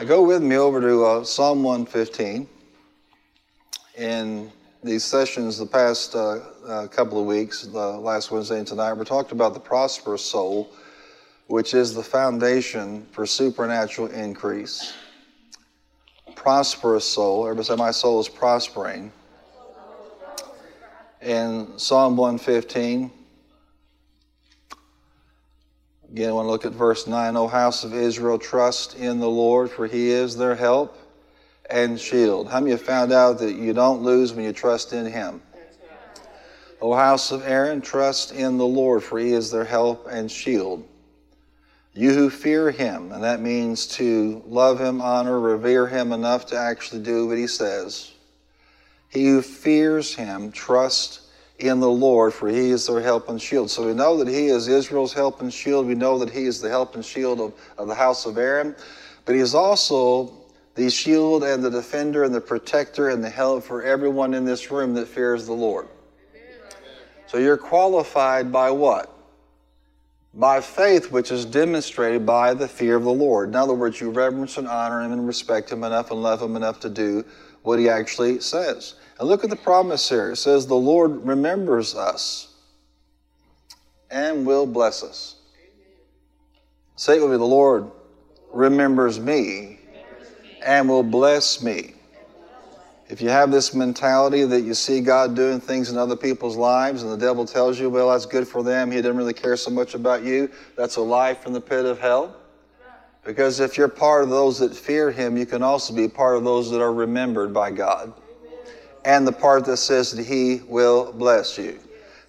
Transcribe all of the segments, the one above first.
I go with me over to uh, Psalm 115. In these sessions, the past uh, uh, couple of weeks, the last Wednesday and tonight, we talked about the prosperous soul, which is the foundation for supernatural increase. Prosperous soul, everybody say, My soul is prospering. In Psalm 115, Again, I want to look at verse 9. O house of Israel, trust in the Lord, for he is their help and shield. How many have found out that you don't lose when you trust in him? O house of Aaron, trust in the Lord, for he is their help and shield. You who fear him, and that means to love him, honor, revere him enough to actually do what he says. He who fears him, trust in the Lord, for he is their help and shield. So we know that he is Israel's help and shield. We know that he is the help and shield of, of the house of Aaron. But he is also the shield and the defender and the protector and the help for everyone in this room that fears the Lord. So you're qualified by what? By faith, which is demonstrated by the fear of the Lord. In other words, you reverence and honor him and respect him enough and love him enough to do what he actually says. And look at the promise here. It says, The Lord remembers us and will bless us. Say it with me the Lord remembers me and will bless me. If you have this mentality that you see God doing things in other people's lives and the devil tells you, well, that's good for them, he doesn't really care so much about you, that's a lie from the pit of hell. Because if you're part of those that fear him, you can also be part of those that are remembered by God and the part that says that He will bless you.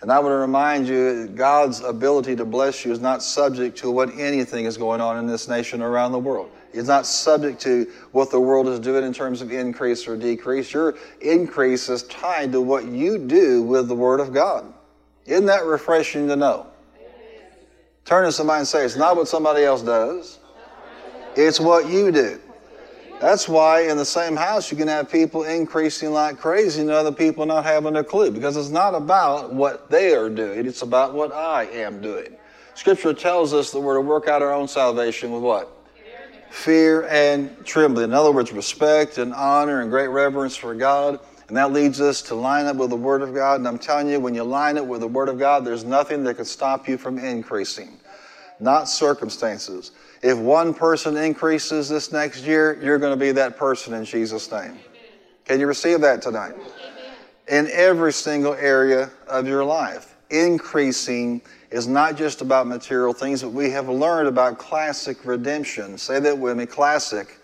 And I want to remind you, God's ability to bless you is not subject to what anything is going on in this nation or around the world. It's not subject to what the world is doing in terms of increase or decrease. Your increase is tied to what you do with the Word of God. Isn't that refreshing to know? Turn to somebody and say, it's not what somebody else does, it's what you do. That's why in the same house you can have people increasing like crazy and other people not having a clue because it's not about what they are doing, it's about what I am doing. Scripture tells us that we're to work out our own salvation with what? Fear and trembling. In other words, respect and honor and great reverence for God. And that leads us to line up with the Word of God. And I'm telling you, when you line it with the Word of God, there's nothing that can stop you from increasing, not circumstances. If one person increases this next year, you're going to be that person in Jesus' name. Can you receive that tonight? In every single area of your life, increasing is not just about material things, but we have learned about classic redemption. Say that with me classic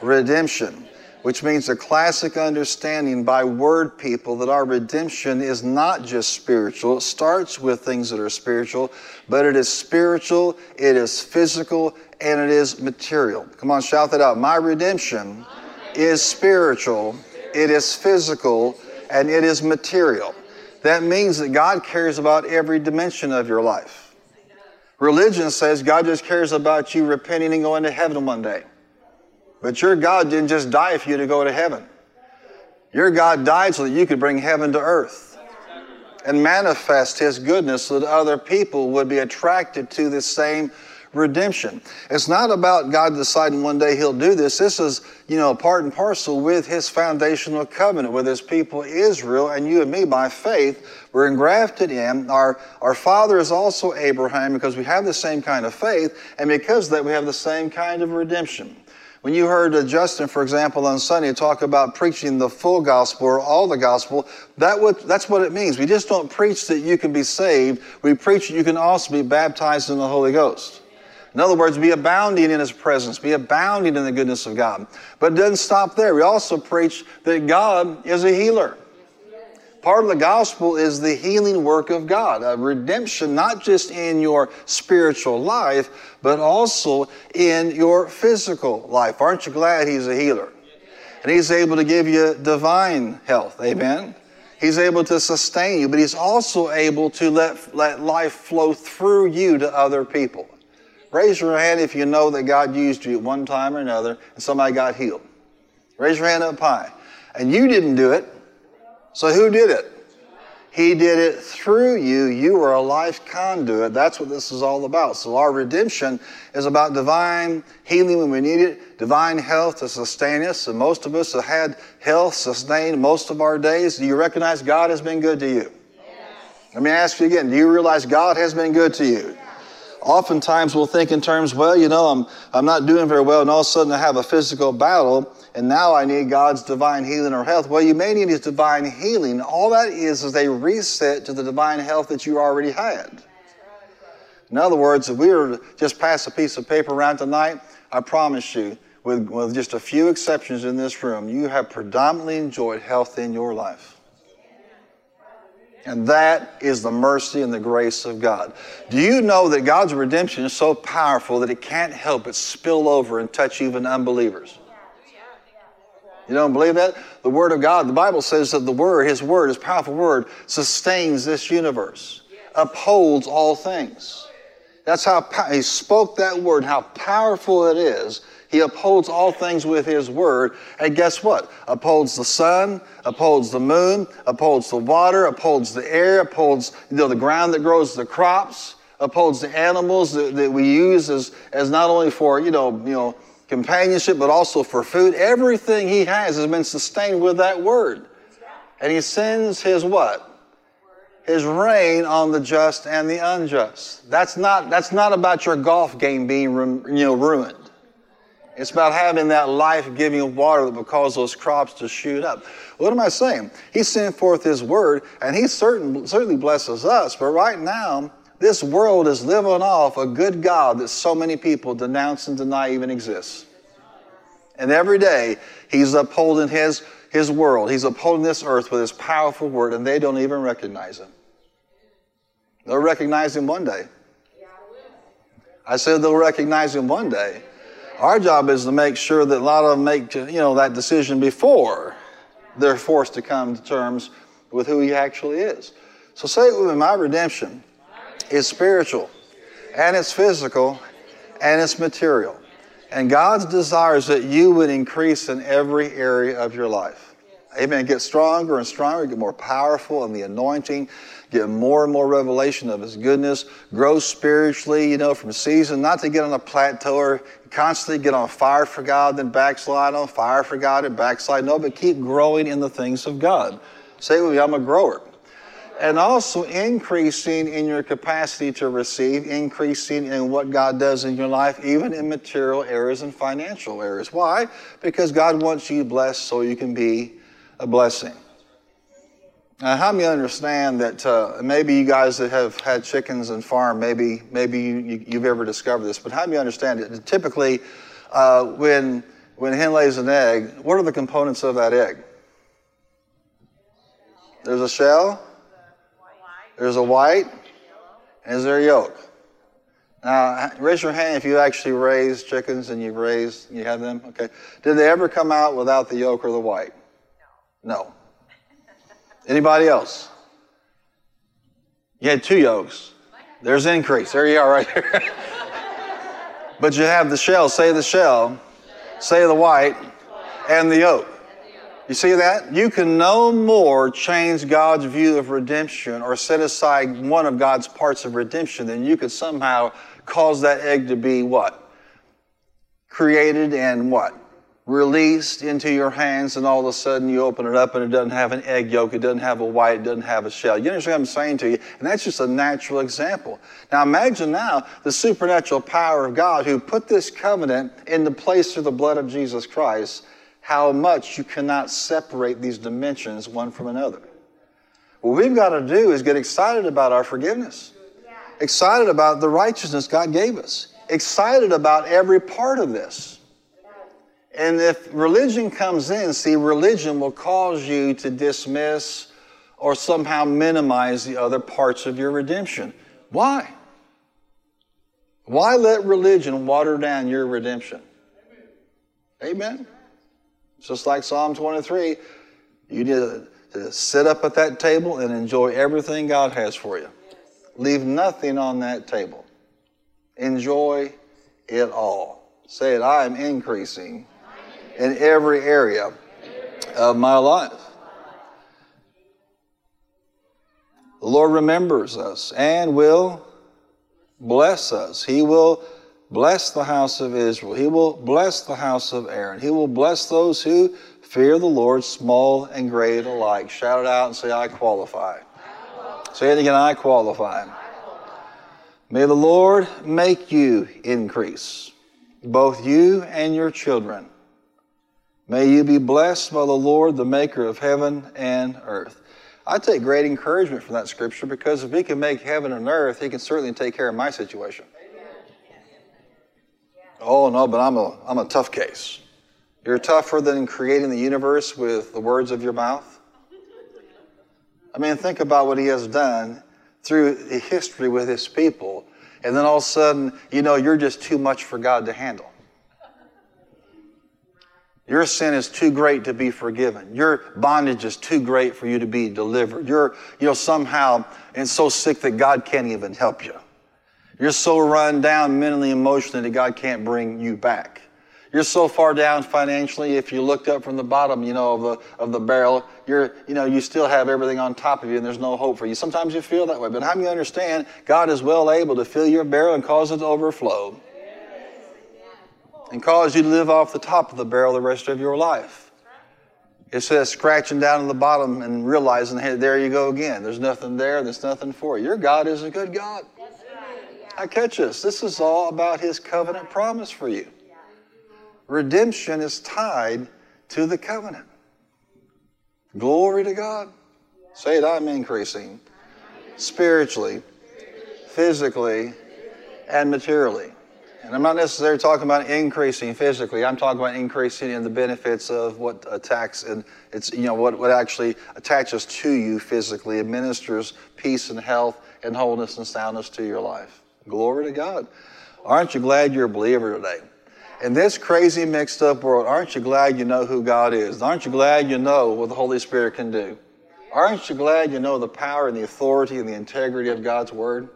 redemption which means a classic understanding by word people that our redemption is not just spiritual. It starts with things that are spiritual, but it is spiritual, it is physical, and it is material. Come on, shout that out. My redemption is spiritual, it is physical, and it is material. That means that God cares about every dimension of your life. Religion says God just cares about you repenting and going to heaven one day. But your God didn't just die for you to go to heaven. Your God died so that you could bring heaven to earth and manifest His goodness so that other people would be attracted to this same redemption. It's not about God deciding one day He'll do this. This is, you know, part and parcel with His foundational covenant with His people Israel and you and me by faith. We're engrafted in. Our, our father is also Abraham because we have the same kind of faith, and because that, we have the same kind of redemption. When you heard Justin, for example, on Sunday talk about preaching the full gospel or all the gospel, that would, that's what it means. We just don't preach that you can be saved. We preach that you can also be baptized in the Holy Ghost. In other words, be abounding in His presence, be abounding in the goodness of God. But it doesn't stop there. We also preach that God is a healer. Part of the gospel is the healing work of God, a redemption not just in your spiritual life, but also in your physical life. Aren't you glad He's a healer? And He's able to give you divine health. Amen? He's able to sustain you, but He's also able to let, let life flow through you to other people. Raise your hand if you know that God used you at one time or another and somebody got healed. Raise your hand up high. And you didn't do it, so who did it? He did it through you. You are a life conduit. That's what this is all about. So our redemption is about divine healing when we need it, divine health to sustain us. And most of us have had health sustained most of our days. Do you recognize God has been good to you? Yes. Let me ask you again. Do you realize God has been good to you? Oftentimes we'll think in terms, well, you know, I'm, I'm not doing very well, and all of a sudden I have a physical battle and now I need God's divine healing or health. Well, you may need His divine healing. All that is is a reset to the divine health that you already had. In other words, if we were to just pass a piece of paper around tonight, I promise you, with, with just a few exceptions in this room, you have predominantly enjoyed health in your life. And that is the mercy and the grace of God. Do you know that God's redemption is so powerful that it can't help but spill over and touch even unbelievers? You don't believe that? The Word of God, the Bible says that the Word, His Word, His powerful Word, sustains this universe, upholds all things. That's how He spoke that Word, how powerful it is. He upholds all things with His Word. And guess what? Upholds the sun, upholds the moon, upholds the water, upholds the air, upholds you know, the ground that grows the crops, upholds the animals that, that we use as, as not only for, you know, you know, companionship, but also for food. Everything he has has been sustained with that word. And he sends his what? His rain on the just and the unjust. That's not, that's not about your golf game being you know, ruined. It's about having that life-giving water that will cause those crops to shoot up. What am I saying? He sent forth his word, and he certain, certainly blesses us. But right now, this world is living off a good God that so many people denounce and deny even exists. And every day, He's upholding His, his world. He's upholding this earth with His powerful word, and they don't even recognize Him. They'll recognize Him one day. I said they'll recognize Him one day. Our job is to make sure that a lot of them make you know that decision before they're forced to come to terms with who He actually is. So say it with me, my redemption is spiritual and it's physical and it's material. And God's desire is that you would increase in every area of your life. Amen. Get stronger and stronger, get more powerful in the anointing, get more and more revelation of His goodness, grow spiritually, you know, from season, not to get on a plateau or constantly get on fire for God, then backslide on fire for God and backslide. No, but keep growing in the things of God. Say with me, I'm a grower and also increasing in your capacity to receive, increasing in what God does in your life, even in material areas and financial areas. Why? Because God wants you blessed so you can be a blessing. Now, how many understand that uh, maybe you guys that have had chickens and farm, maybe maybe you, have ever discovered this, but how many understand it? Typically, uh, when when hen lays an egg, what are the components of that egg? There's a shell, there's a white, and is there a yolk? Now, raise your hand if you actually raise chickens and you've raised, you have them. Okay. Did they ever come out without the yolk or the white? No. No. Anybody else? You had two yolks. There's increase. There you are, right there. but you have the shell. Say the shell. Say the white and the yolk. You see that? You can no more change God's view of redemption or set aside one of God's parts of redemption than you could somehow cause that egg to be what? Created and what? Released into your hands, and all of a sudden you open it up and it doesn't have an egg yolk, it doesn't have a white, it doesn't have a shell. You understand what I'm saying to you? And that's just a natural example. Now imagine now the supernatural power of God who put this covenant in the place through the blood of Jesus Christ how much you cannot separate these dimensions one from another. What we've got to do is get excited about our forgiveness, excited about the righteousness God gave us, excited about every part of this. And if religion comes in, see, religion will cause you to dismiss or somehow minimize the other parts of your redemption. Why? Why let religion water down your redemption? Amen. Just like Psalm 23, you need to, sit up at that table and enjoy everything God has for you. Leave nothing on that table. Enjoy it all. Say it, I am increasing in every area of my life. The Lord remembers us and will bless us. He will bless the house of Israel. He will bless the house of Aaron. He will bless those who fear the Lord, small and great alike. Shout it out and say, I qualify. I qualify. Say it again, I qualify. May the Lord make you increase, both you and your children. May you be blessed by the Lord, the maker of heaven and earth. I take great encouragement from that scripture because if He can make heaven and earth, He can certainly take care of my situation. Oh, no, but I'm a, I'm a tough case. You're tougher than creating the universe with the words of your mouth? I mean, think about what He has done through history with His people, and then all of a sudden, you know, you're just too much for God to handle. Your sin is too great to be forgiven. Your bondage is too great for you to be delivered. You're, you know, somehow and so sick that God can't even help you. You're so run down mentally, and emotionally that God can't bring you back. You're so far down financially, if you looked up from the bottom, you know, of the, of the barrel, you're, you know, you still have everything on top of you and there's no hope for you. Sometimes you feel that way, but how do you understand God is well able to fill your barrel and cause it to overflow and cause you to live off the top of the barrel the rest of your life? It says scratching down to the bottom and realizing, hey, there you go again. There's nothing there. There's nothing for you. Your God is a good God. I catch this. This is all about His covenant promise for you. Redemption is tied to the covenant. Glory to God. Say it, I'm increasing spiritually, physically, and materially. And I'm not necessarily talking about increasing physically. I'm talking about increasing in the benefits of what attacks and it's you know what, what actually attaches to you physically. It ministers peace and health and wholeness and soundness to your life. Glory to God. Aren't you glad you're a believer today? In this crazy, mixed up world, aren't you glad you know who God is? Aren't you glad you know what the Holy Spirit can do? Aren't you glad you know the power and the authority and the integrity of God's Word?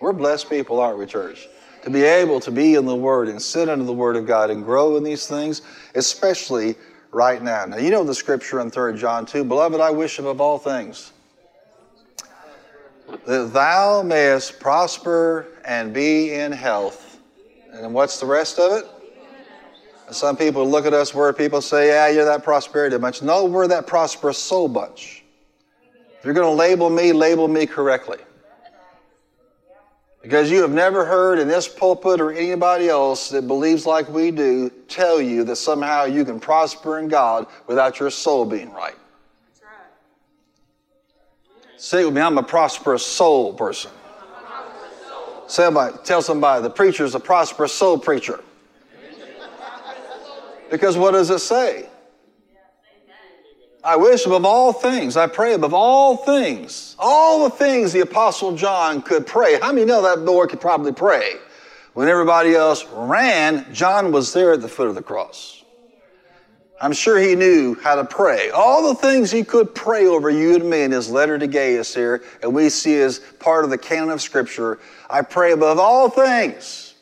We're blessed people, aren't we, church? To be able to be in the Word and sit under the Word of God and grow in these things, especially right now. Now, you know the scripture in 3 John 2 Beloved, I wish above all things that thou mayest prosper and be in health and what's the rest of it? Some people look at us where people say, yeah, you're that prosperity bunch. No, we're that prosperous soul bunch. If you're going to label me, label me correctly. Because you have never heard in this pulpit or anybody else that believes like we do tell you that somehow you can prosper in God without your soul being right. Say it with me, I'm a prosperous soul person. Somebody, tell somebody, the preacher is a prosperous soul preacher. Because what does it say? I wish above all things, I pray above all things, all the things the Apostle John could pray. How many know that boy could probably pray? When everybody else ran, John was there at the foot of the cross. I'm sure he knew how to pray. All the things he could pray over you and me in his letter to Gaius here, and we see as part of the canon of Scripture. I pray above all things,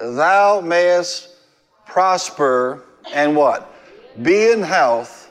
thou mayest prosper and what? Be in health,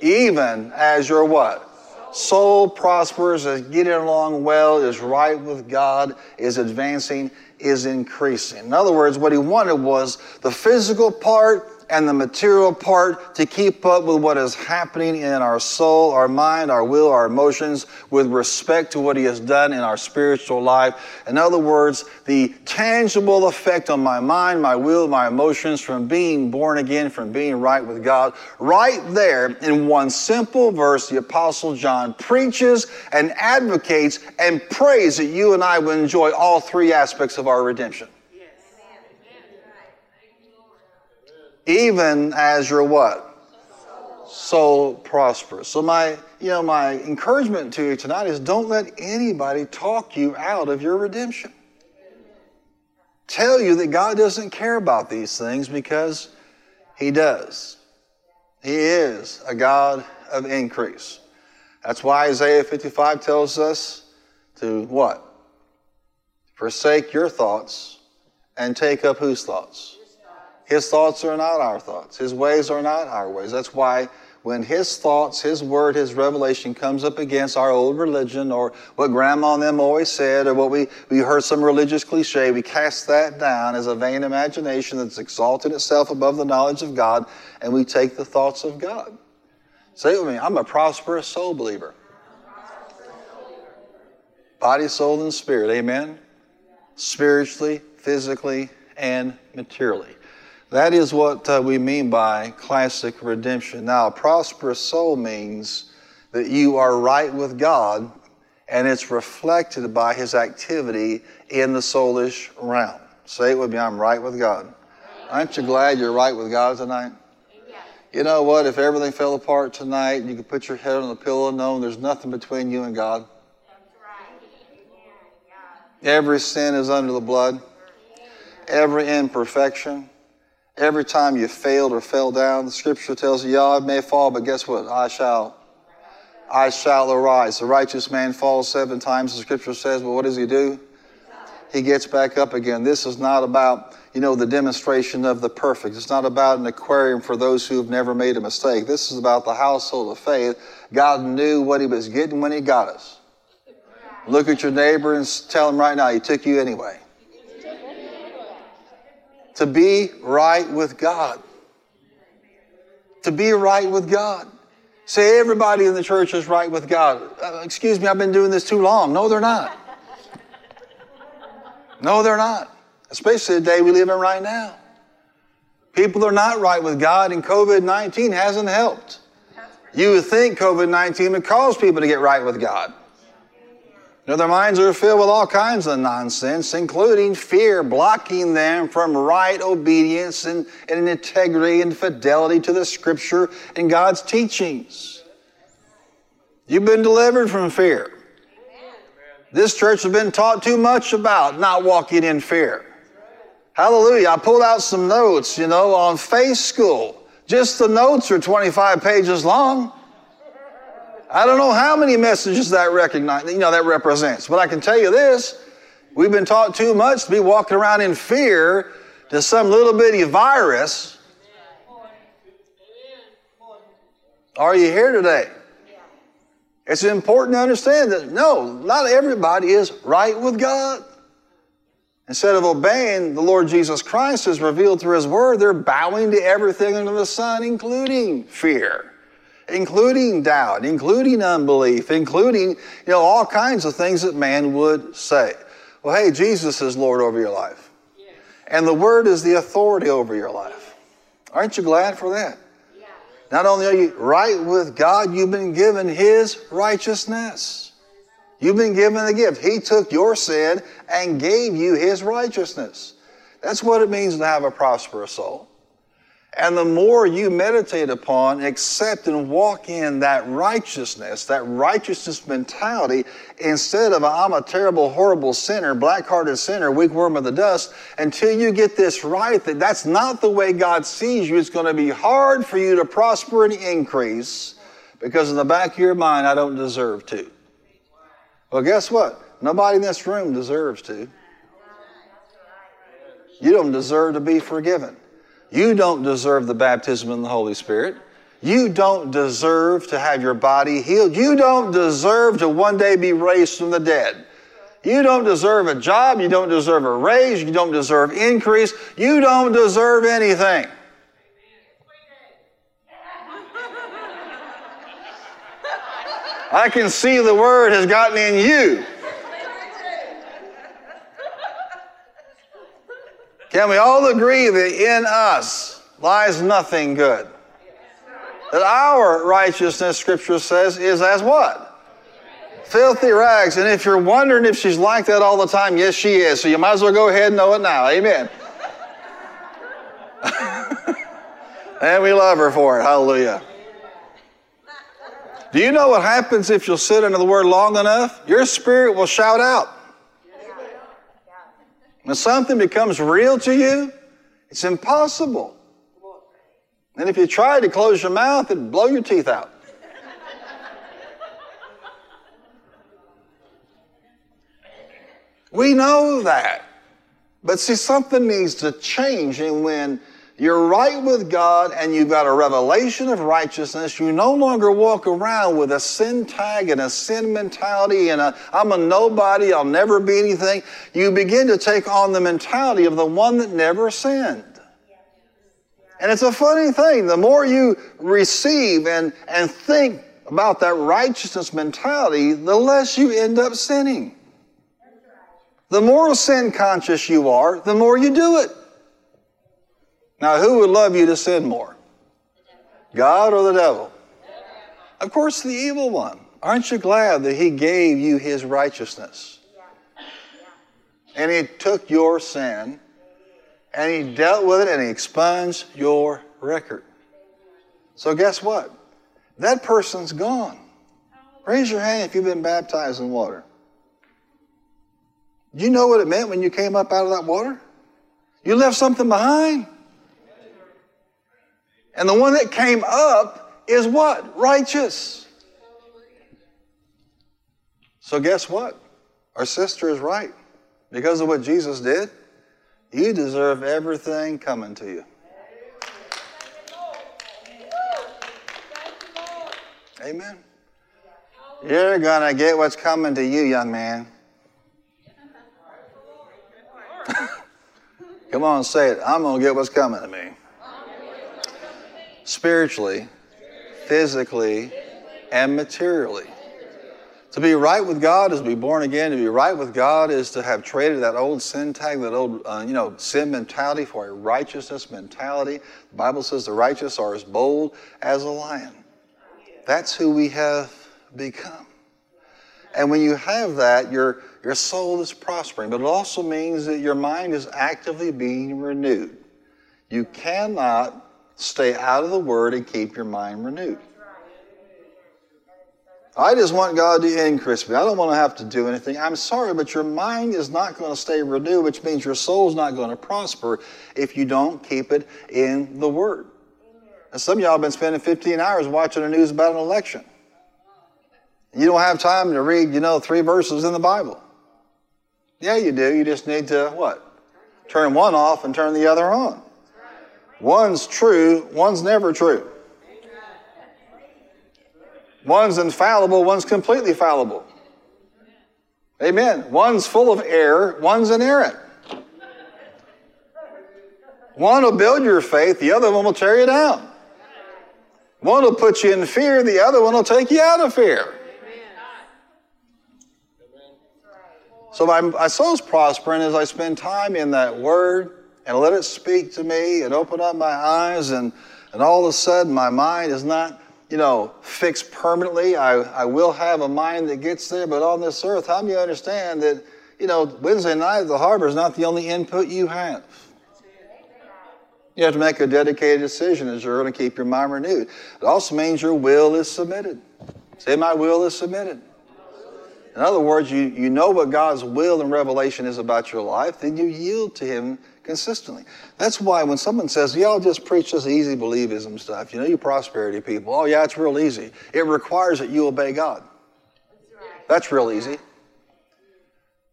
even as your what? Soul prospers, is getting along well, is right with God, is advancing, is increasing. In other words, what he wanted was the physical part and the material part to keep up with what is happening in our soul, our mind, our will, our emotions with respect to what He has done in our spiritual life. In other words, the tangible effect on my mind, my will, my emotions from being born again, from being right with God. Right there in one simple verse, the Apostle John preaches and advocates and prays that you and I will enjoy all three aspects of our redemption. Even as your what? Soul prospers. So my, you know, my encouragement to you tonight is don't let anybody talk you out of your redemption. Tell you that God doesn't care about these things because He does. He is a God of increase. That's why Isaiah 55 tells us to what? Forsake your thoughts and take up whose thoughts? His thoughts are not our thoughts. His ways are not our ways. That's why when his thoughts, his word, his revelation comes up against our old religion or what grandma and them always said or what we, we heard some religious cliche, we cast that down as a vain imagination that's exalted itself above the knowledge of God and we take the thoughts of God. Say it with me. I'm a prosperous soul believer. Body, soul, and spirit. Amen. Spiritually, physically, and materially. That is what uh, we mean by classic redemption. Now, a prosperous soul means that you are right with God and it's reflected by his activity in the soulish realm. Say it with me I'm right with God. Aren't you glad you're right with God tonight? You know what? If everything fell apart tonight, you could put your head on the pillow and know there's nothing between you and God. Every sin is under the blood, every imperfection. Every time you failed or fell down, the scripture tells you, yeah, I may fall, but guess what? I shall. I shall arise. The righteous man falls seven times, the scripture says, but what does he do? He gets back up again. This is not about, you know, the demonstration of the perfect. It's not about an aquarium for those who have never made a mistake. This is about the household of faith. God knew what he was getting when he got us. Look at your neighbor and tell him right now, he took you anyway to be right with God. To be right with God. Say everybody in the church is right with God. Uh, excuse me, I've been doing this too long. No, they're not. No, they're not. Especially the day we live in right now. People are not right with God, and COVID 19 hasn't helped. You would think COVID 19 would cause people to get right with God. Know, their minds are filled with all kinds of nonsense, including fear, blocking them from right obedience and, and integrity and fidelity to the Scripture and God's teachings. You've been delivered from fear. This church has been taught too much about not walking in fear. Hallelujah. I pulled out some notes, you know, on faith school. Just the notes are 25 pages long. I don't know how many messages that recognize, you know, that represents, but I can tell you this: we've been taught too much to be walking around in fear to some little bitty virus. Are you here today? It's important to understand that no, not everybody is right with God. Instead of obeying the Lord Jesus Christ as revealed through His Word, they're bowing to everything under the sun, including fear including doubt, including unbelief, including, you know, all kinds of things that man would say. Well, hey, Jesus is Lord over your life. And the Word is the authority over your life. Aren't you glad for that? Not only are you right with God, you've been given His righteousness. You've been given the gift. He took your sin and gave you His righteousness. That's what it means to have a prosperous soul. And the more you meditate upon, accept, and walk in that righteousness, that righteousness mentality, instead of I'm a terrible, horrible sinner, black hearted sinner, weak worm of the dust, until you get this right, that that's not the way God sees you, it's going to be hard for you to prosper and increase because in the back of your mind, I don't deserve to. Well, guess what? Nobody in this room deserves to. You don't deserve to be forgiven. You don't deserve the baptism in the Holy Spirit. You don't deserve to have your body healed. You don't deserve to one day be raised from the dead. You don't deserve a job. You don't deserve a raise. You don't deserve increase. You don't deserve anything. I can see the word has gotten in you. Can we all agree that in us lies nothing good? That our righteousness, Scripture says, is as what? Filthy rags. And if you're wondering if she's like that all the time, yes, she is. So you might as well go ahead and know it now. Amen. and we love her for it. Hallelujah. Do you know what happens if you'll sit under the word long enough? Your spirit will shout out. When something becomes real to you, it's impossible. And if you try to close your mouth, it'd blow your teeth out. we know that. But see, something needs to change. And when you're right with God and you've got a revelation of righteousness. You no longer walk around with a sin tag and a sin mentality and a I'm a nobody, I'll never be anything. You begin to take on the mentality of the one that never sinned. And it's a funny thing. The more you receive and, and think about that righteousness mentality, the less you end up sinning. The more sin conscious you are, the more you do it. Now, who would love you to sin more? God or the devil? Of course, the evil one. Aren't you glad that he gave you his righteousness? And he took your sin and he dealt with it and he expunged your record. So, guess what? That person's gone. Raise your hand if you've been baptized in water. Do you know what it meant when you came up out of that water? You left something behind. And the one that came up is what? Righteous. So, guess what? Our sister is right. Because of what Jesus did, you deserve everything coming to you. Amen. You're going to get what's coming to you, young man. Come on, say it. I'm going to get what's coming to me. Spiritually, physically, and materially. To be right with God is to be born again. To be right with God is to have traded that old sin tag, that old, uh, you know, sin mentality for a righteousness mentality. The Bible says the righteous are as bold as a lion. That's who we have become. And when you have that, your, your soul is prospering. But it also means that your mind is actively being renewed. You cannot stay out of the Word and keep your mind renewed. I just want God to increase me. I don't want to have to do anything. I'm sorry, but your mind is not going to stay renewed, which means your soul's not going to prosper if you don't keep it in the Word. And some of y'all have been spending 15 hours watching the news about an election. You don't have time to read, you know, three verses in the Bible. Yeah, you do. You just need to what? Turn one off and turn the other on. One's true, one's never true. One's infallible, one's completely fallible. Amen. One's full of error, one's inerrant. One will build your faith, the other one will tear you down. One will put you in fear, the other one will take you out of fear. So my, my soul's prospering as I spend time in that Word and let it speak to me and open up my eyes, and, and all of a sudden my mind is not, you know, fixed permanently. I, I will have a mind that gets there, but on this earth, how do you understand that, you know, Wednesday night at the harbor is not the only input you have? You have to make a dedicated decision as you're going to keep your mind renewed. It also means your will is submitted. Say, my will is submitted. In other words, you, you know what God's will and revelation is about your life, then you yield to Him consistently. That's why when someone says, Yeah, I'll just preach this easy believism stuff, you know, you prosperity people, oh, yeah, it's real easy. It requires that you obey God. That's real easy.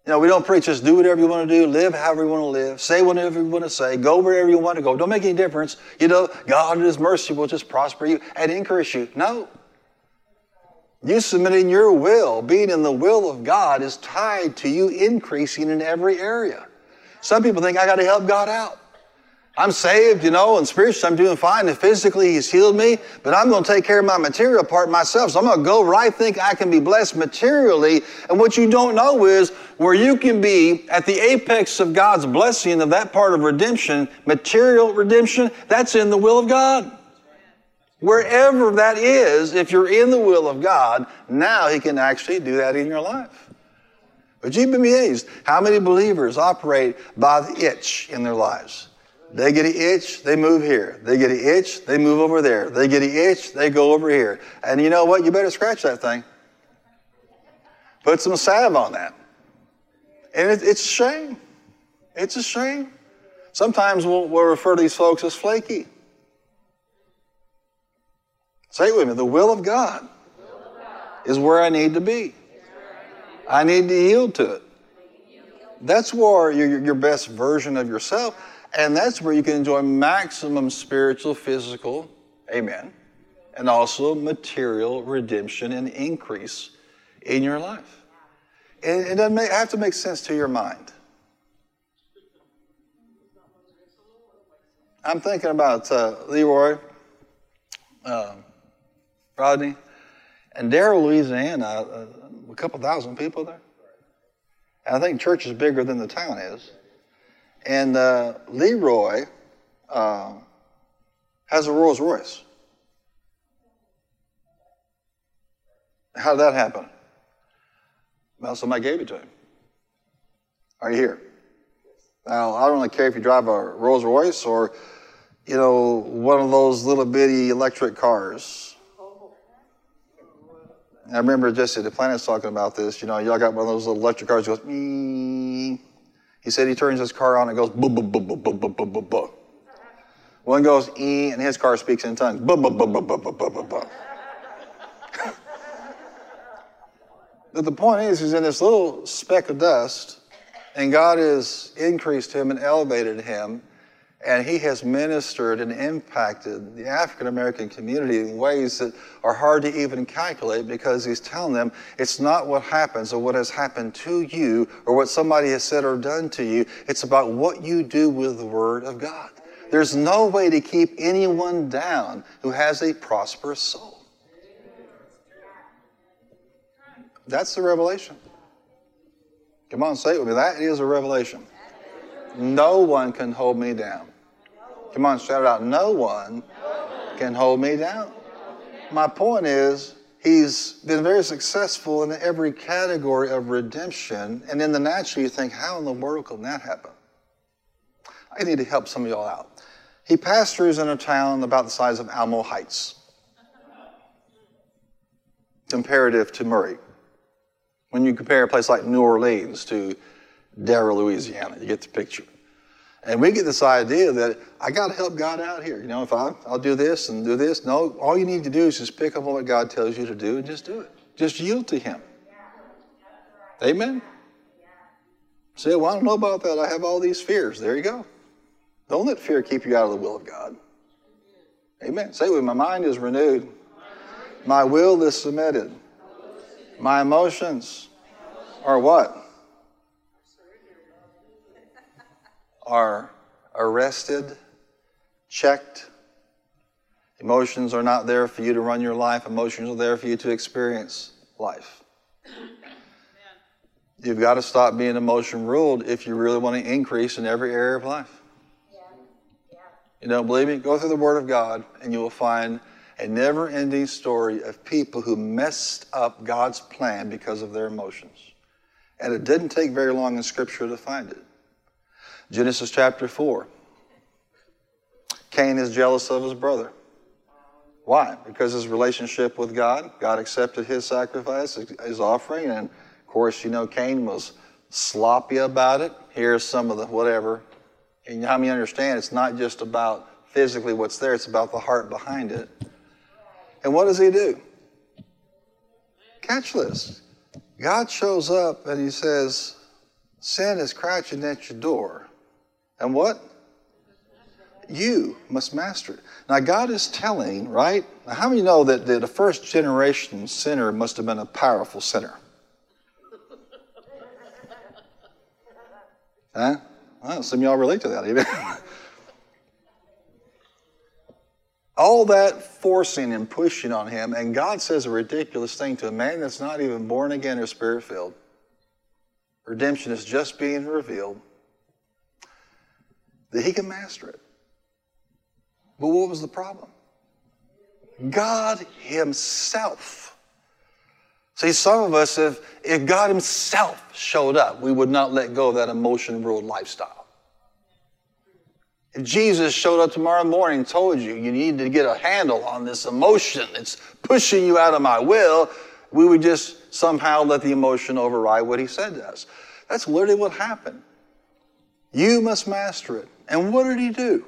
You know, we don't preach just do whatever you want to do, live however you want to live, say whatever you want to say, go wherever you want to go. Don't make any difference. You know, God in His mercy will just prosper you and increase you. No. You submitting your will, being in the will of God, is tied to you increasing in every area. Some people think I got to help God out. I'm saved, you know, and spiritually I'm doing fine, and physically He's healed me, but I'm going to take care of my material part myself. So I'm going to go where I think I can be blessed materially. And what you don't know is where you can be at the apex of God's blessing of that part of redemption, material redemption, that's in the will of God. Wherever that is, if you're in the will of God, now He can actually do that in your life. But you'd be amazed how many believers operate by the itch in their lives. They get an itch, they move here. They get an itch, they move over there. They get an itch, they go over here. And you know what? You better scratch that thing. Put some salve on that. And it, it's a shame. It's a shame. Sometimes we'll, we'll refer to these folks as flaky. Say it with me. The will of God, will of God. is where I need to be. I need to yield to it. That's where your, your best version of yourself And that's where you can enjoy maximum spiritual, physical, amen, and also material redemption and increase in your life. And it doesn't have to make sense to your mind. I'm thinking about uh, Leroy, um, Rodney, and Darrow, Louisiana, uh, a couple thousand people there. And I think church is bigger than the town is. And uh, Leroy uh, has a Rolls Royce. How did that happen? Well, somebody gave it to him. Are you here? Now, I don't really care if you drive a Rolls Royce or, you know, one of those little bitty electric cars. I remember Jesse Duplantis talking about this. You know, y'all got one of those little electric cars that goes, Mee. he said he turns his car on and goes, boo, boo, boo, boo, boo, boo, boo, boo, boo. One goes, e, and his car speaks in tongues, boo, boo, boo, boo, boo, boo, boo, boo, boo. But the point is, he's in this little speck of dust, and God has increased him and elevated him, and he has ministered and impacted the African American community in ways that are hard to even calculate because he's telling them it's not what happens or what has happened to you or what somebody has said or done to you. It's about what you do with the Word of God. There's no way to keep anyone down who has a prosperous soul. That's the revelation. Come on, say it with me. That is a revelation. No one can hold me down. Come on, shout it out. No one can hold me down. My point is, he's been very successful in every category of redemption. And in the natural, you think, how in the world can that happen? I need to help some of y'all out. He pastors in a town about the size of Alamo Heights, comparative to Murray. When you compare a place like New Orleans to Darrow, Louisiana, you get the picture. And we get this idea that I got to help God out here. You know, if I, I'll do this and do this. No, all you need to do is just pick up on what God tells you to do and just do it. Just yield to Him. Amen? Say, well, I don't know about that. I have all these fears. There you go. Don't let fear keep you out of the will of God. Amen. Say, well, my mind is renewed. My will is submitted. My emotions are what? Are arrested, checked. Emotions are not there for you to run your life, emotions are there for you to experience life. You've got to stop being emotion ruled if you really want to increase in every area of life. You don't believe me? Go through the Word of God and you will find a never ending story of people who messed up God's plan because of their emotions. And it didn't take very long in Scripture to find it. Genesis chapter 4. Cain is jealous of his brother. Why? Because his relationship with God, God accepted his sacrifice, his offering, and of course, you know, Cain was sloppy about it. Here's some of the whatever. And how many understand it's not just about physically what's there, it's about the heart behind it. And what does he do? Catch this. God shows up and he says, Sin is crouching at your door. And what? You must master it. Now, God is telling, right? Now, how many know that the first generation sinner must have been a powerful sinner? huh? Well, some of y'all relate to that, even. all that forcing and pushing on him, and God says a ridiculous thing to a man that's not even born again or spirit filled. Redemption is just being revealed that he can master it. But what was the problem? God Himself. See, some of us, if, if God Himself showed up, we would not let go of that emotion ruled lifestyle. If Jesus showed up tomorrow morning and told you you need to get a handle on this emotion, it's pushing you out of my will, we would just somehow let the emotion override what he said to us. That's literally what happened. You must master it. And what did he do?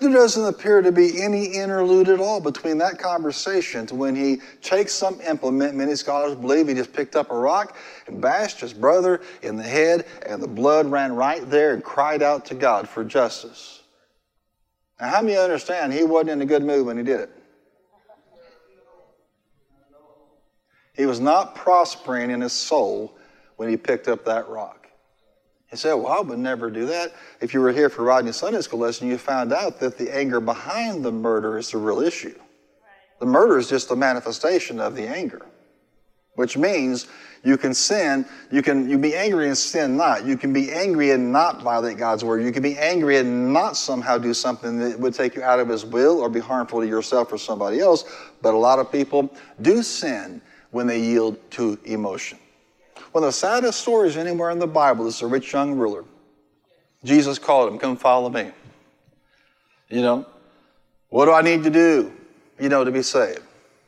There doesn't appear to be any interlude at all between that conversation to when he takes some implement. Many scholars believe he just picked up a rock and bashed his brother in the head, and the blood ran right there and cried out to God for justice. Now, how many understand he wasn't in a good mood when he did it? He was not prospering in his soul when he picked up that rock. He said, Well, I would never do that. If you were here for Rodney's Sunday school lesson, you found out that the anger behind the murder is the real issue. The murder is just a manifestation of the anger, which means you can sin, you can you be angry and sin not. You can be angry and not violate God's word. You can be angry and not somehow do something that would take you out of his will or be harmful to yourself or somebody else. But a lot of people do sin when they yield to emotion. One of the saddest stories anywhere in the Bible is the rich young ruler. Jesus called him, Come follow me. You know, what do I need to do, you know, to be saved?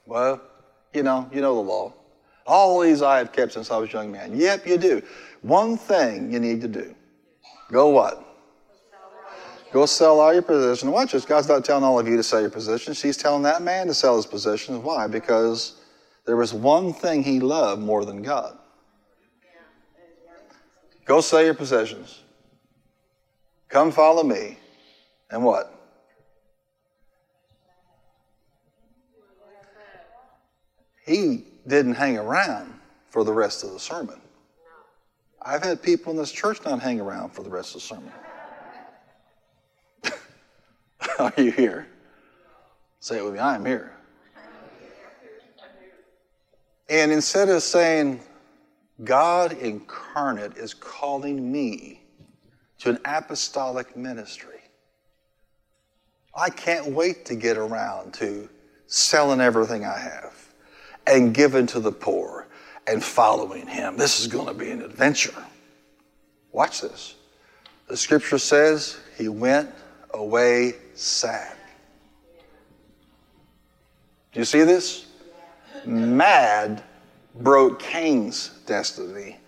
Well, you know, you know the law. All these I have kept since I was a young man. Yep, you do. One thing you need to do. Go what? Go sell all your possessions. Watch this. God's not telling all of you to sell your possessions. He's telling that man to sell his possessions. Why? Because there was one thing he loved more than God. Go sell your possessions. Come follow me. And what? He didn't hang around for the rest of the sermon. I've had people in this church not hang around for the rest of the sermon. Are you here? Say it with me I am here. And instead of saying, God incarnate is calling me to an apostolic ministry. I can't wait to get around to selling everything I have and giving to the poor and following Him. This is going to be an adventure. Watch this. The scripture says he went away sad. Do you see this? Mad broke Cain's destiny.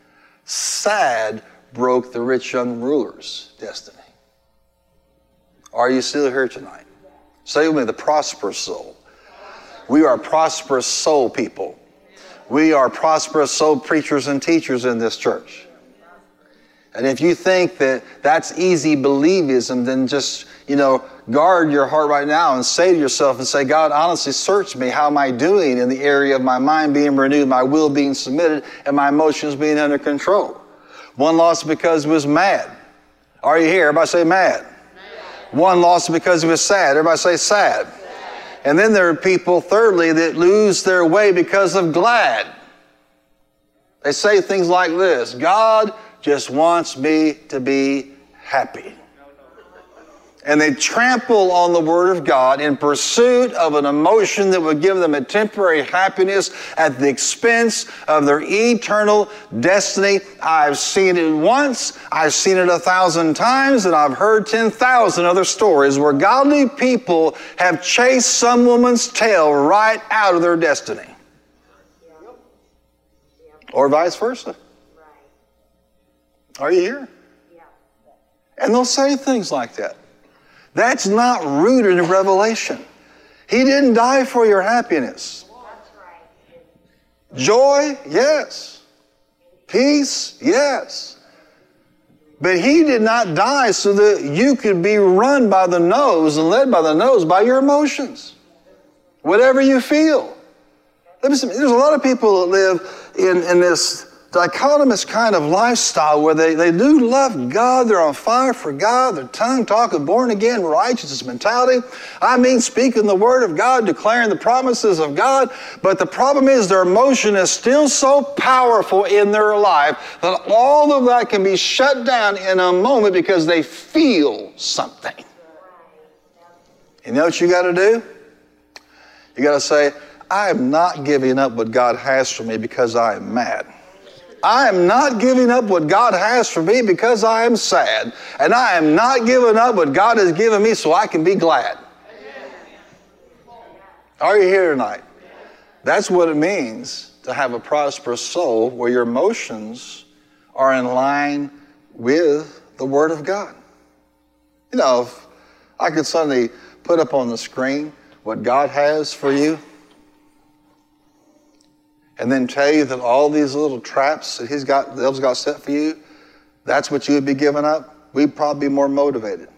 Sad broke the rich young ruler's destiny. Are you still here tonight? Say with me, the prosperous soul. We are prosperous soul people. We are prosperous soul preachers and teachers in this church. And if you think that that's easy believism, then just, you know, guard your heart right now and say to yourself and say, God, honestly, search me. How am I doing in the area of my mind being renewed, my will being submitted, and my emotions being under control? One lost because he was mad. Are you here? Everybody say mad. mad. One lost because he was sad. Everybody say sad. sad. And then there are people, thirdly, that lose their way because of glad. They say things like this God, just wants me to be happy. And they trample on the Word of God in pursuit of an emotion that would give them a temporary happiness at the expense of their eternal destiny. I've seen it once, I've seen it a thousand times, and I've heard 10,000 other stories where godly people have chased some woman's tail right out of their destiny. Or vice versa. Are you here? And they'll say things like that. That's not rooted in revelation. He didn't die for your happiness. Joy, yes. Peace, yes. But he did not die so that you could be run by the nose and led by the nose by your emotions. Whatever you feel. There's a lot of people that live in, in this dichotomous kind of lifestyle where they, they do love God, they're on fire for God, their tongue talking born again righteousness mentality. I mean, speaking the word of God, declaring the promises of God. But the problem is their emotion is still so powerful in their life that all of that can be shut down in a moment because they feel something. You know what you got to do? You got to say, I am not giving up what God has for me because I am mad. I am not giving up what God has for me because I am sad. And I am not giving up what God has given me so I can be glad. Are you here tonight? That's what it means to have a prosperous soul where your emotions are in line with the Word of God. You know, if I could suddenly put up on the screen what God has for you and then tell you that all these little traps that he's got, the devil's got set for you, that's what you would be giving up, we'd probably be more motivated.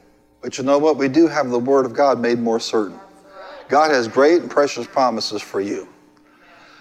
But you know what? We do have the Word of God made more certain. God has great and precious promises for you.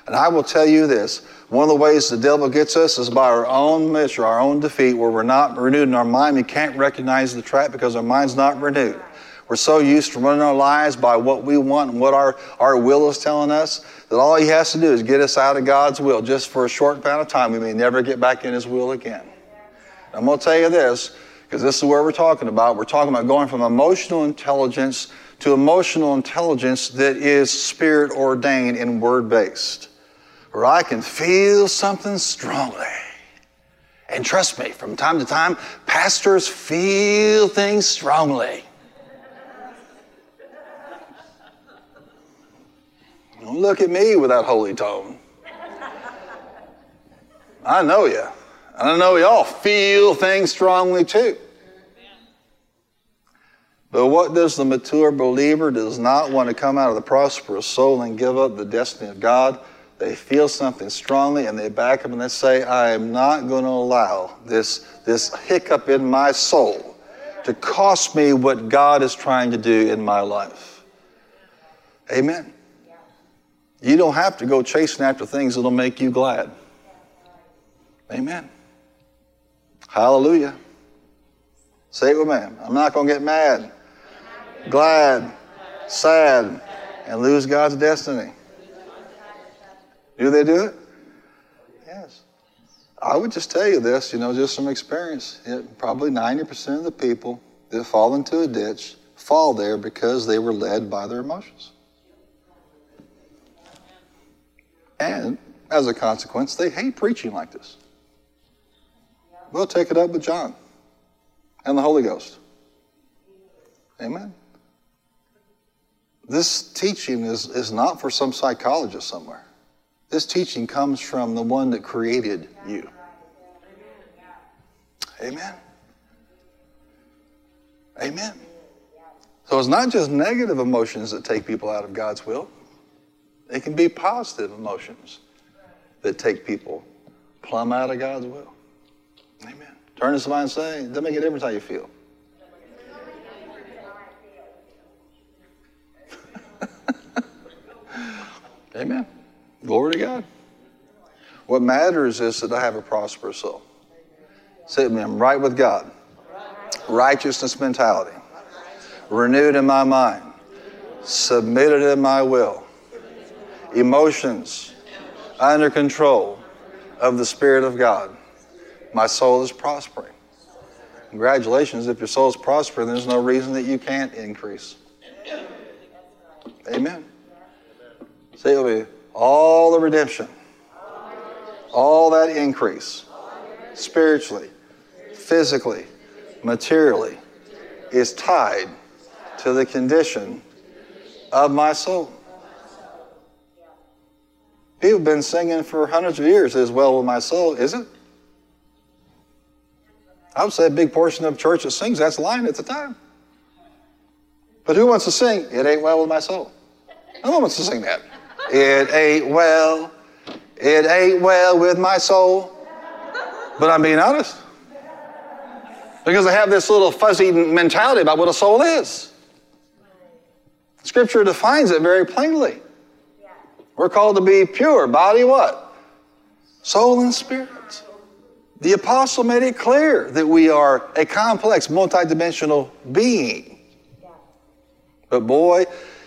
And I will tell you this one of the ways the devil gets us is by our own measure, our own defeat, where we're not renewed in our mind. We can't recognize the trap because our mind's not renewed. We're so used to running our lives by what we want and what our, our will is telling us that all he has to do is get us out of God's will just for a short amount of time. We may never get back in his will again. And I'm going to tell you this, because this is where we're talking about. We're talking about going from emotional intelligence to emotional intelligence that is spirit ordained and word based, where I can feel something strongly. And trust me, from time to time, pastors feel things strongly. Don't look at me with that holy tone. I know you. And I know y'all feel things strongly too. But what does the mature believer does not want to come out of the prosperous soul and give up the destiny of God? They feel something strongly and they back up and they say, I am not going to allow this, this hiccup in my soul to cost me what God is trying to do in my life. Amen. You don't have to go chasing after things that'll make you glad. Amen. Hallelujah. Say it with me. I'm not going to get mad, glad, sad, and lose God's destiny. Do they do it? Yes. I would just tell you this, you know, just from experience. It, probably 90% of the people that fall into a ditch fall there because they were led by their emotions. And as a consequence, they hate preaching like this. We'll take it up with John and the Holy Ghost. Amen. This teaching is, is not for some psychologist somewhere. This teaching comes from the one that created you. Amen. Amen. So it's not just negative emotions that take people out of God's will. It can be positive emotions that take people plumb out of God's will. Amen. Turn to somebody and say, doesn't make a difference how you feel. Amen. Glory to God. What matters is that I have a prosperous soul. Say me, I'm right with God. Righteousness mentality. Renewed in my mind. Submitted in my will emotions under control of the Spirit of God. My soul is prospering. Congratulations, if your soul is prospering, there's no reason that you can't increase. Amen. Say it with me. All the redemption, all that increase, spiritually, physically, materially, is tied to the condition of my soul. People have been singing for hundreds of years as well with my soul, is it? I would say a big portion of church that sings that's lying at the time. But who wants to sing, It Ain't Well with My Soul? No one wants to sing that. It ain't well, it ain't well with my soul. But I'm being honest. Because I have this little fuzzy mentality about what a soul is. Scripture defines it very plainly. We're called to be pure. Body what? Soul and spirit. The apostle made it clear that we are a complex, multidimensional being. But boy,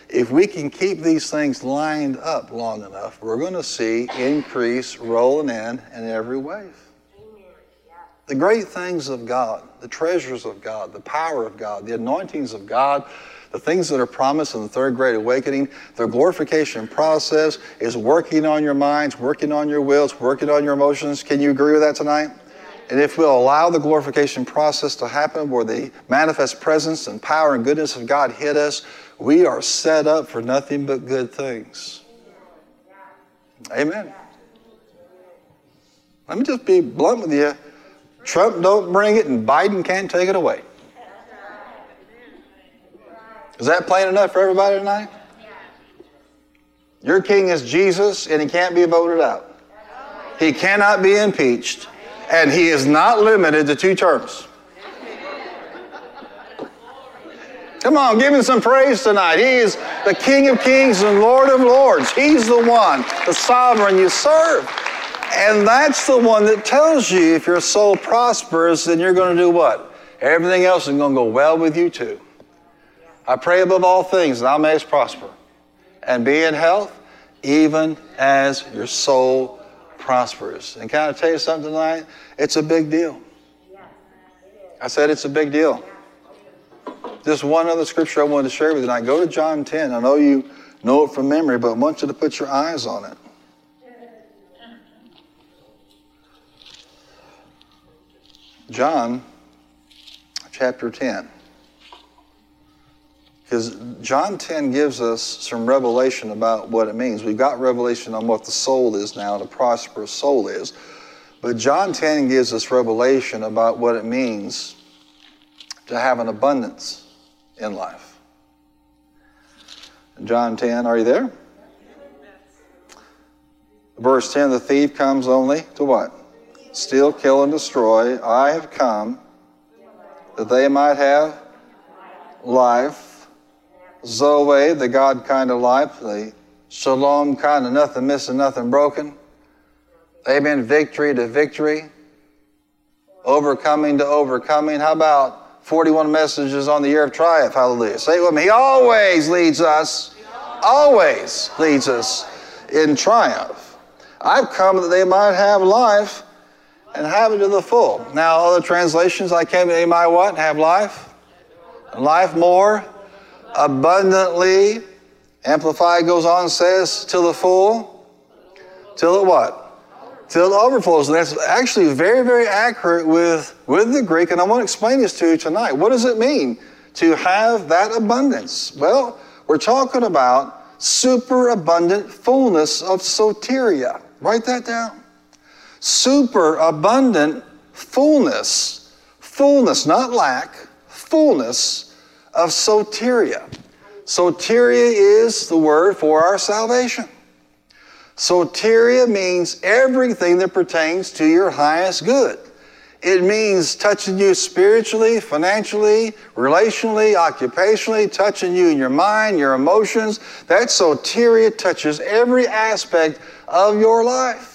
if we can keep these things lined up long enough, we're going to see increase rolling in in every wave. The great things of God, the treasures of God, the power of God, the anointings of God the things that are promised in the third great awakening, the glorification process is working on your minds, working on your wills, working on your emotions. Can you agree with that tonight? And if we'll allow the glorification process to happen where the manifest presence and power and goodness of God hit us, we are set up for nothing but good things. Amen. Let me just be blunt with you. Trump don't bring it and Biden can't take it away. Is that plain enough for everybody tonight? Your king is Jesus, and he can't be voted out. He cannot be impeached, and he is not limited to two terms. Come on, give him some praise tonight. He is the King of Kings and Lord of Lords. He's the one, the sovereign you serve. And that's the one that tells you if your soul prospers, then you're going to do what? Everything else is going to go well with you too. I pray above all things that thou mayest prosper and be in health, even as your soul prospers. And can I tell you something tonight? It's a big deal. I said it's a big deal. Just one other scripture I wanted to share with you tonight. Go to John 10. I know you know it from memory, but I want you to put your eyes on it. John chapter 10. Because John 10 gives us some revelation about what it means. We've got revelation on what the soul is now, a prosperous soul is. But John 10 gives us revelation about what it means to have an abundance in life. John 10, are you there? Verse 10 the thief comes only to what? Steal, kill, and destroy. I have come that they might have life. Zoe, the God kind of life, the shalom kind of nothing missing, nothing broken. Amen. Victory to victory. Overcoming to overcoming. How about 41 messages on the year of triumph? Hallelujah. Say it with me. He always leads us, always leads us in triumph. I've come that they might have life and have it to the full. Now, other translations, I came that they might what? Have life? Life more abundantly. Amplified goes on says, till the full. Till it what? Till it overflows. And that's actually very, very accurate with, with the Greek. And I want to explain this to you tonight. What does it mean to have that abundance? Well, we're talking about superabundant fullness of soteria. Write that down. Superabundant fullness. Fullness, not lack, fullness of soteria. Soteria is the word for our salvation. Soteria means everything that pertains to your highest good. It means touching you spiritually, financially, relationally, occupationally, touching you in your mind, your emotions. That soteria touches every aspect of your life.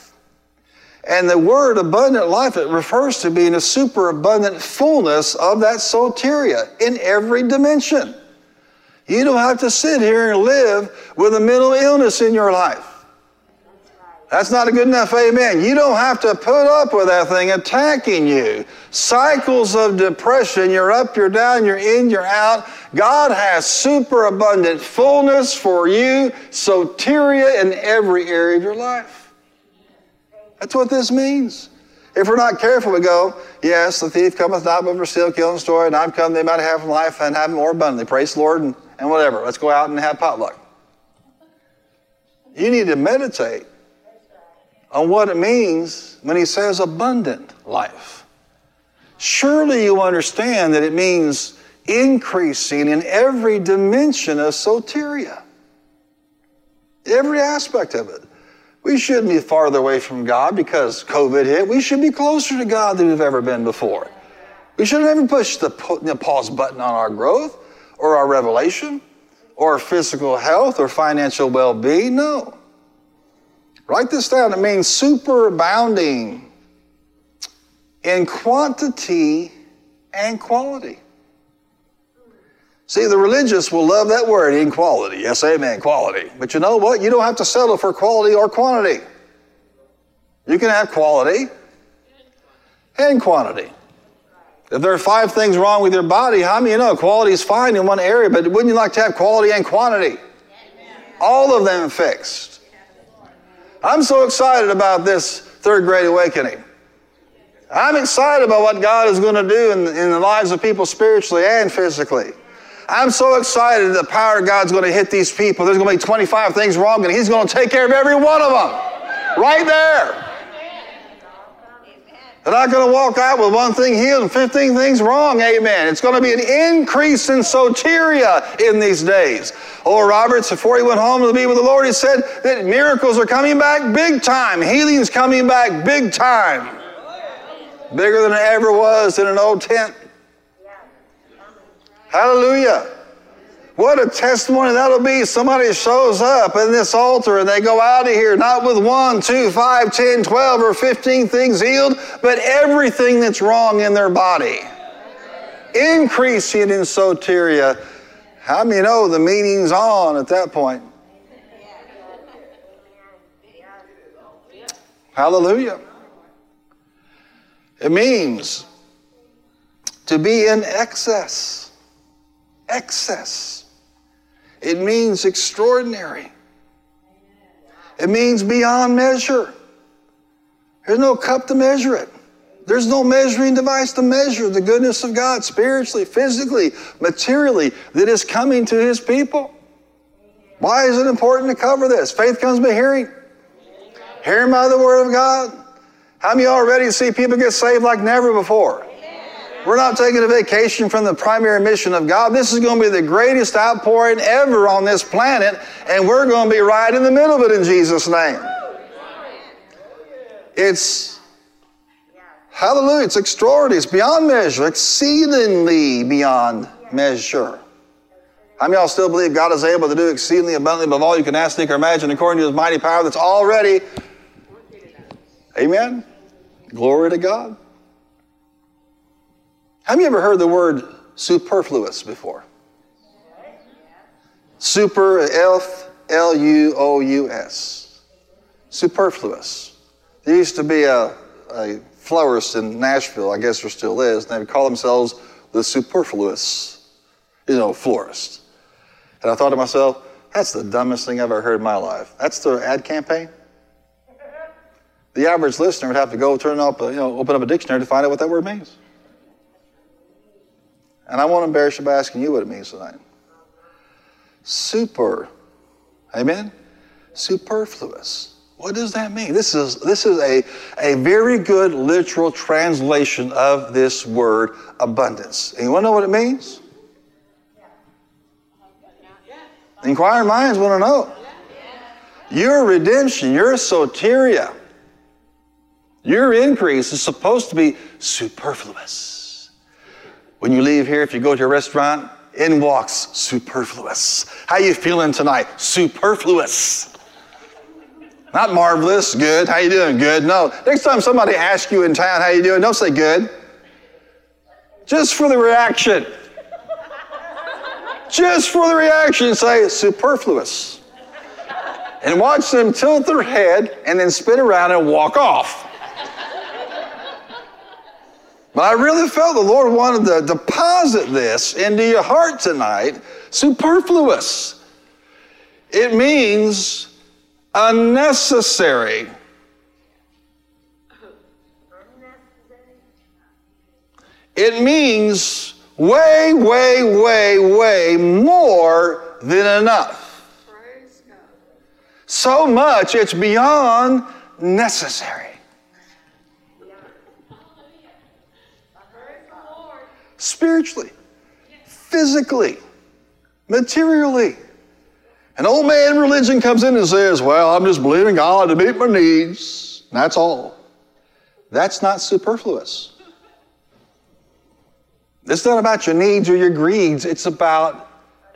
And the word abundant life, it refers to being a superabundant fullness of that soteria in every dimension. You don't have to sit here and live with a mental illness in your life. That's not a good enough amen. You don't have to put up with that thing attacking you. Cycles of depression, you're up, you're down, you're in, you're out. God has superabundant fullness for you, soteria in every area of your life. That's what this means. If we're not careful, we go, Yes, the thief cometh not but for steal, kill, and destroy, and I'm come they might have life and have more abundantly. Praise the Lord and, and whatever. Let's go out and have potluck. You need to meditate on what it means when he says abundant life. Surely you understand that it means increasing in every dimension of soteria, every aspect of it. We shouldn't be farther away from God because COVID hit. We should be closer to God than we've ever been before. We shouldn't ever push the pause button on our growth or our revelation or physical health or financial well being. No. Write this down. It means superabounding in quantity and quality. See, the religious will love that word, in quality. Yes, amen, quality. But you know what? You don't have to settle for quality or quantity. You can have quality and quantity. If there are five things wrong with your body, how many you know quality is fine in one area, but wouldn't you like to have quality and quantity? All of them fixed. I'm so excited about this third great awakening. I'm excited about what God is going to do in, in the lives of people spiritually and physically. I'm so excited the power of God's going to hit these people. There's going to be 25 things wrong, and He's going to take care of every one of them right there. They're not going to walk out with one thing healed and 15 things wrong. Amen. It's going to be an increase in soteria in these days. Oral Roberts, before he went home to be with the Lord, he said that miracles are coming back big time. Healing's coming back big time. Bigger than it ever was in an old tent. Hallelujah. What a testimony that'll be. Somebody shows up in this altar and they go out of here not with one, two, five, ten, twelve, or 15 things healed, but everything that's wrong in their body. Increasing in soteria. How many know the meeting's on at that point? Hallelujah. It means to be in excess. Excess. It means extraordinary. It means beyond measure. There's no cup to measure it. There's no measuring device to measure the goodness of God spiritually, physically, materially that is coming to His people. Why is it important to cover this? Faith comes by hearing. Hearing by the Word of God. How many already see people get saved like never before? We're not taking a vacation from the primary mission of God. This is going to be the greatest outpouring ever on this planet, and we're going to be right in the middle of it in Jesus' name. It's hallelujah, it's extraordinary, it's beyond measure, exceedingly beyond measure. How many of y'all still believe God is able to do exceedingly abundantly above all you can ask, think, or imagine according to his mighty power that's already? Amen. Glory to God. Have you ever heard the word superfluous before? Super, F L U O U S. Superfluous. There used to be a, a florist in Nashville, I guess there still is, and they would call themselves the superfluous, you know, florist. And I thought to myself, that's the dumbest thing I've ever heard in my life. That's their ad campaign. The average listener would have to go turn up, you know, open up a dictionary to find out what that word means. And I won't embarrass you by asking you what it means tonight. Super. Amen? Superfluous. What does that mean? This is, this is a, a very good literal translation of this word abundance. You want to know what it means? Inquiring minds want to know. Your redemption, your soteria, your increase is supposed to be superfluous. When you leave here, if you go to a restaurant, in walks superfluous. How you feeling tonight? Superfluous. Not marvelous, good. How you doing? Good. No. Next time somebody asks you in town how you doing, don't say good. Just for the reaction. Just for the reaction, say superfluous. And watch them tilt their head and then spin around and walk off. But I really felt the Lord wanted to deposit this into your heart tonight superfluous. It means unnecessary. It means way, way, way, way more than enough. So much it's beyond necessary. Spiritually, physically, materially. An old man religion comes in and says, Well, I'm just believing God to meet my needs. That's all. That's not superfluous. It's not about your needs or your greeds, it's about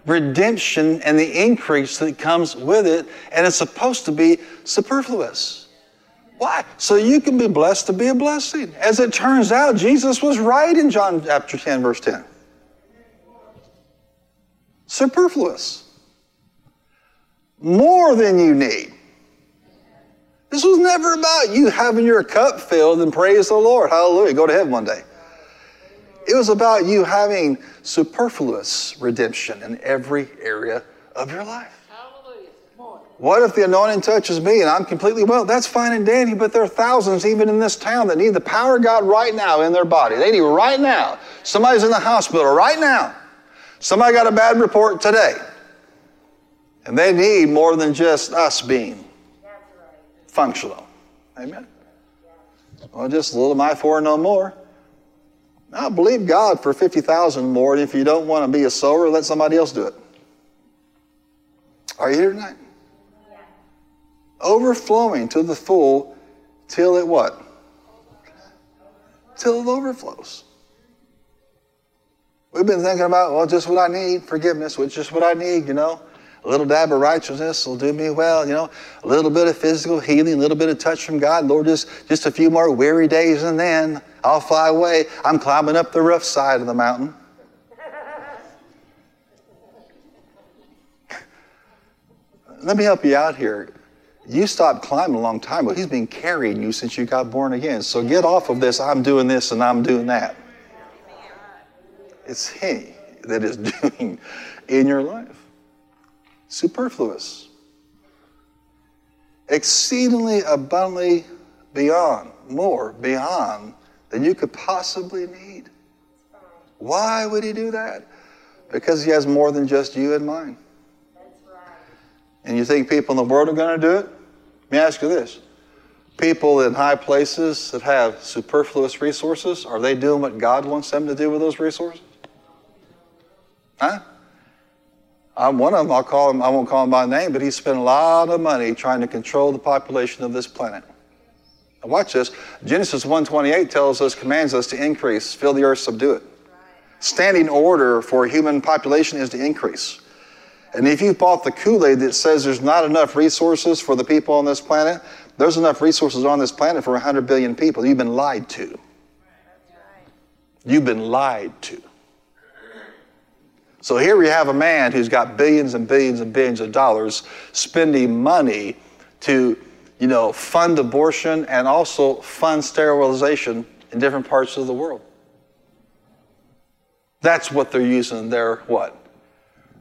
redemption and the increase that comes with it, and it's supposed to be superfluous. Why? So you can be blessed to be a blessing. As it turns out, Jesus was right in John chapter 10, verse 10. Superfluous. More than you need. This was never about you having your cup filled and praise the Lord. Hallelujah. Go to heaven one day. It was about you having superfluous redemption in every area of your life. What if the anointing touches me and I'm completely well? That's fine and dandy, but there are thousands even in this town that need the power of God right now in their body. They need it right now. Somebody's in the hospital right now. Somebody got a bad report today. And they need more than just us being functional. Amen. Well, just a little my four, no more. Now believe God for 50,000 more, and if you don't want to be a sower, let somebody else do it. Are you here tonight? Overflowing to the full till it what? Till it overflows. We've been thinking about, well, just what I need, forgiveness, which is what I need, you know. A little dab of righteousness will do me well, you know. A little bit of physical healing, a little bit of touch from God. Lord, just, just a few more weary days and then I'll fly away. I'm climbing up the rough side of the mountain. Let me help you out here. You stopped climbing a long time ago. He's been carrying you since you got born again. So get off of this, I'm doing this and I'm doing that. It's He that is doing in your life. Superfluous. Exceedingly abundantly beyond, more beyond than you could possibly need. Why would He do that? Because He has more than just you in mind. And you think people in the world are going to do it? Let me ask you this. People in high places that have superfluous resources, are they doing what God wants them to do with those resources? Huh? I'm one of them, I'll call him, I won't call him by name, but he spent a lot of money trying to control the population of this planet. Now watch this. Genesis 1.28 tells us, commands us to increase, fill the earth, subdue it. Standing order for human population is to increase. And if you've bought the Kool-Aid that says there's not enough resources for the people on this planet, there's enough resources on this planet for 100 billion people. You've been lied to. You've been lied to. So here we have a man who's got billions and billions and billions of dollars spending money to, you know, fund abortion and also fund sterilization in different parts of the world. That's what they're using their what?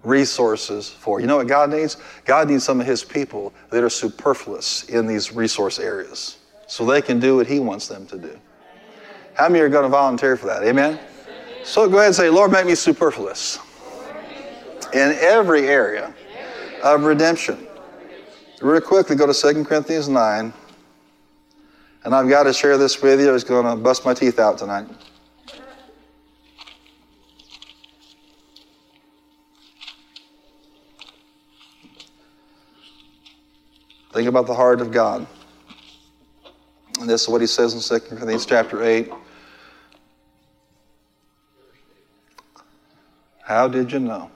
Resources for. You know what God needs? God needs some of his people that are superfluous in these resource areas so they can do what he wants them to do. How many are going to volunteer for that? Amen? So go ahead and say, Lord, make me superfluous in every area of redemption. Real quickly, go to 2 Corinthians 9. And I've got to share this with you. I was going to bust my teeth out tonight. Think about the heart of God. And this is what he says in 2 Corinthians chapter 8. How did you know?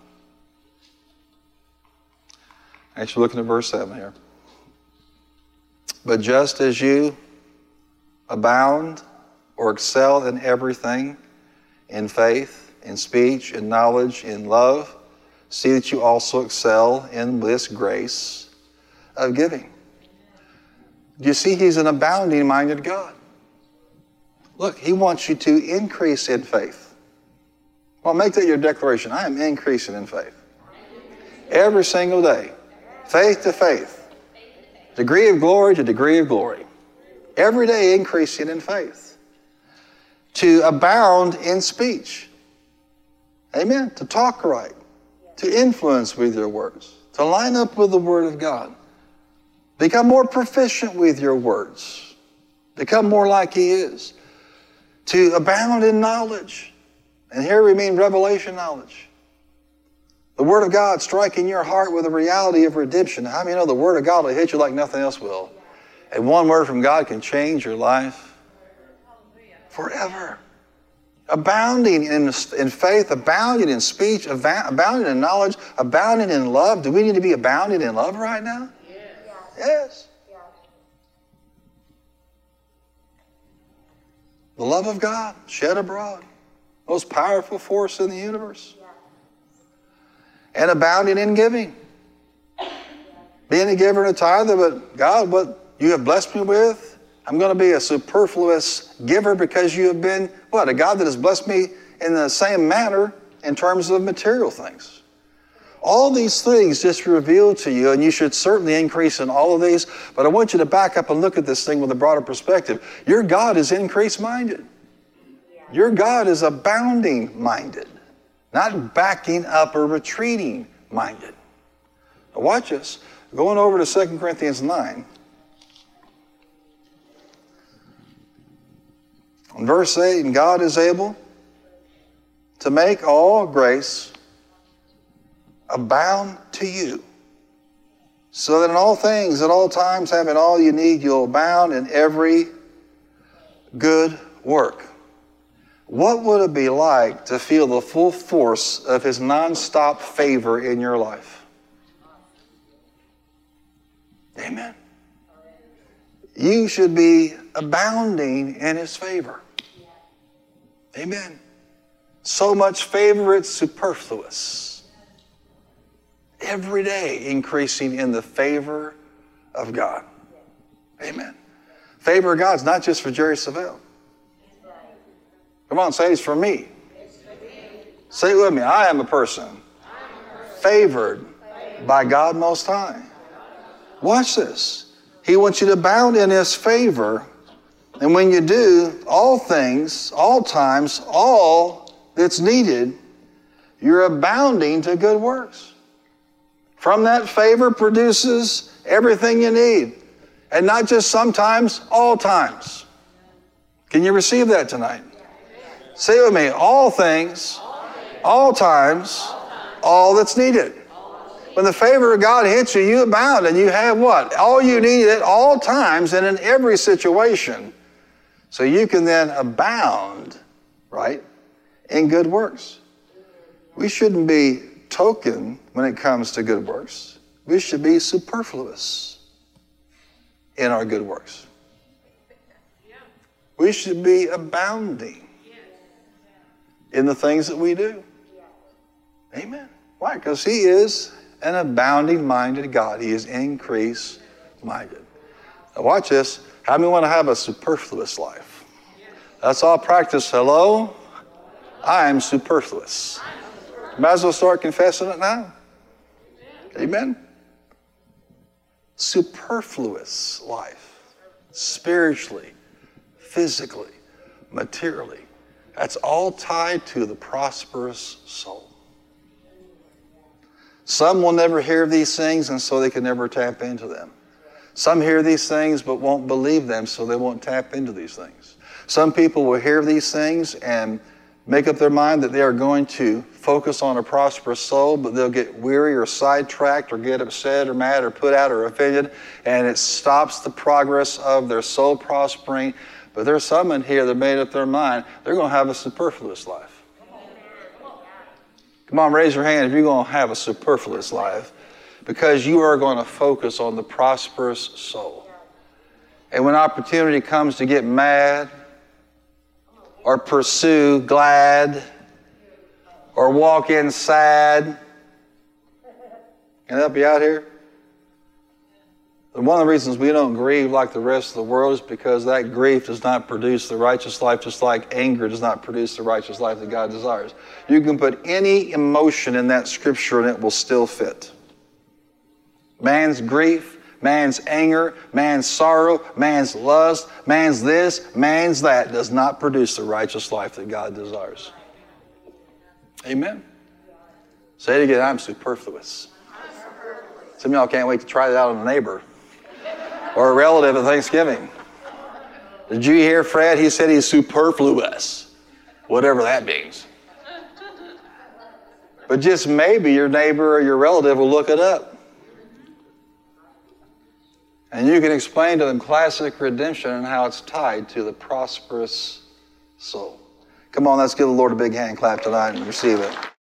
Actually, looking at verse 7 here. But just as you abound or excel in everything, in faith, in speech, in knowledge, in love, see that you also excel in this grace of giving. Do you see he's an abounding minded God? Look, he wants you to increase in faith. Well, make that your declaration. I am increasing in faith. Every single day. Faith to faith. Degree of glory to degree of glory. Every day increasing in faith. To abound in speech. Amen. To talk right. To influence with your words. To line up with the Word of God. Become more proficient with your words. Become more like He is. To abound in knowledge. And here we mean revelation knowledge. The Word of God striking your heart with the reality of redemption. How many know the Word of God will hit you like nothing else will? And one word from God can change your life forever. Abounding in, in faith, abounding in speech, abounding in knowledge, abounding in love. Do we need to be abounding in love right now? Yes. The love of God shed abroad, most powerful force in the universe and abounding in giving. Being a giver and a tither, but God, what you have blessed me with, I'm going to be a superfluous giver because you have been, what, a God that has blessed me in the same manner in terms of material things. All these things just revealed to you, and you should certainly increase in all of these, but I want you to back up and look at this thing with a broader perspective. Your God is increase minded, your God is abounding minded not backing up or retreating minded. Now watch this. Going over to 2 Corinthians 9. In verse 8, and God is able to make all grace abound to you, so that in all things, at all times, having all you need, you'll abound in every good work. What would it be like to feel the full force of His nonstop favor in your life? Amen. You should be abounding in His favor. Amen. So much favor, it's superfluous. Every day increasing in the favor of God. Amen. Favor of God's not just for Jerry Savelle. Come on, say it's for me. Say it with me. I am a person favored by God Most High. Watch this. He wants you to abound in His favor. And when you do, all things, all times, all that's needed, you're abounding to good works. From that favor produces everything you need. And not just sometimes, all times. Can you receive that tonight? Say it with me all things, all times, all that's needed. When the favor of God hits you, you abound and you have what? All you need at all times and in every situation. So you can then abound, right, in good works. We shouldn't be token when it comes to good works. We should be superfluous in our good works. We should be abounding in the things that we do. Amen. Why? Because He is an abounding minded God. He is increase minded. Now, watch this. How many want to have a superfluous life? That's all practice. Hello? I am superfluous. Might as well start confessing it now. Amen. Superfluous life, spiritually, physically, materially. That's all tied to the prosperous soul. Some will never hear these things, and so they can never tap into them. Some hear these things but won't believe them, so they won't tap into these things. Some people will hear these things and make up their mind that they are going to focus on a prosperous soul, but they'll get weary or sidetracked or get upset or mad or put out or offended, and it stops the progress of their soul prospering. But there's some in here that made up their mind they're going to have a superfluous life. Come on, raise your hand if you're going to have a superfluous life because you are going to focus on the prosperous soul. And when opportunity comes to get mad or pursue glad or walk in sad, can I help you out here? One of the reasons we don't grieve like the rest of the world is because that grief does not produce the righteous life, just like anger does not produce the righteous life that God desires. You can put any emotion in that scripture and it will still fit. Man's grief, man's anger, man's sorrow, man's lust, man's this, man's that does not produce the righteous life that God desires. Amen. Say it again I'm superfluous. Some of y'all can't wait to try that out on a neighbor or a relative at Thanksgiving. Did you hear Fred? He said he's superfluous, whatever that means. But just maybe your neighbor or your relative will look it up. And you can explain to them classic redemption and how it's tied to the prosperous soul. Come on, let's give the Lord a big hand clap tonight and receive it.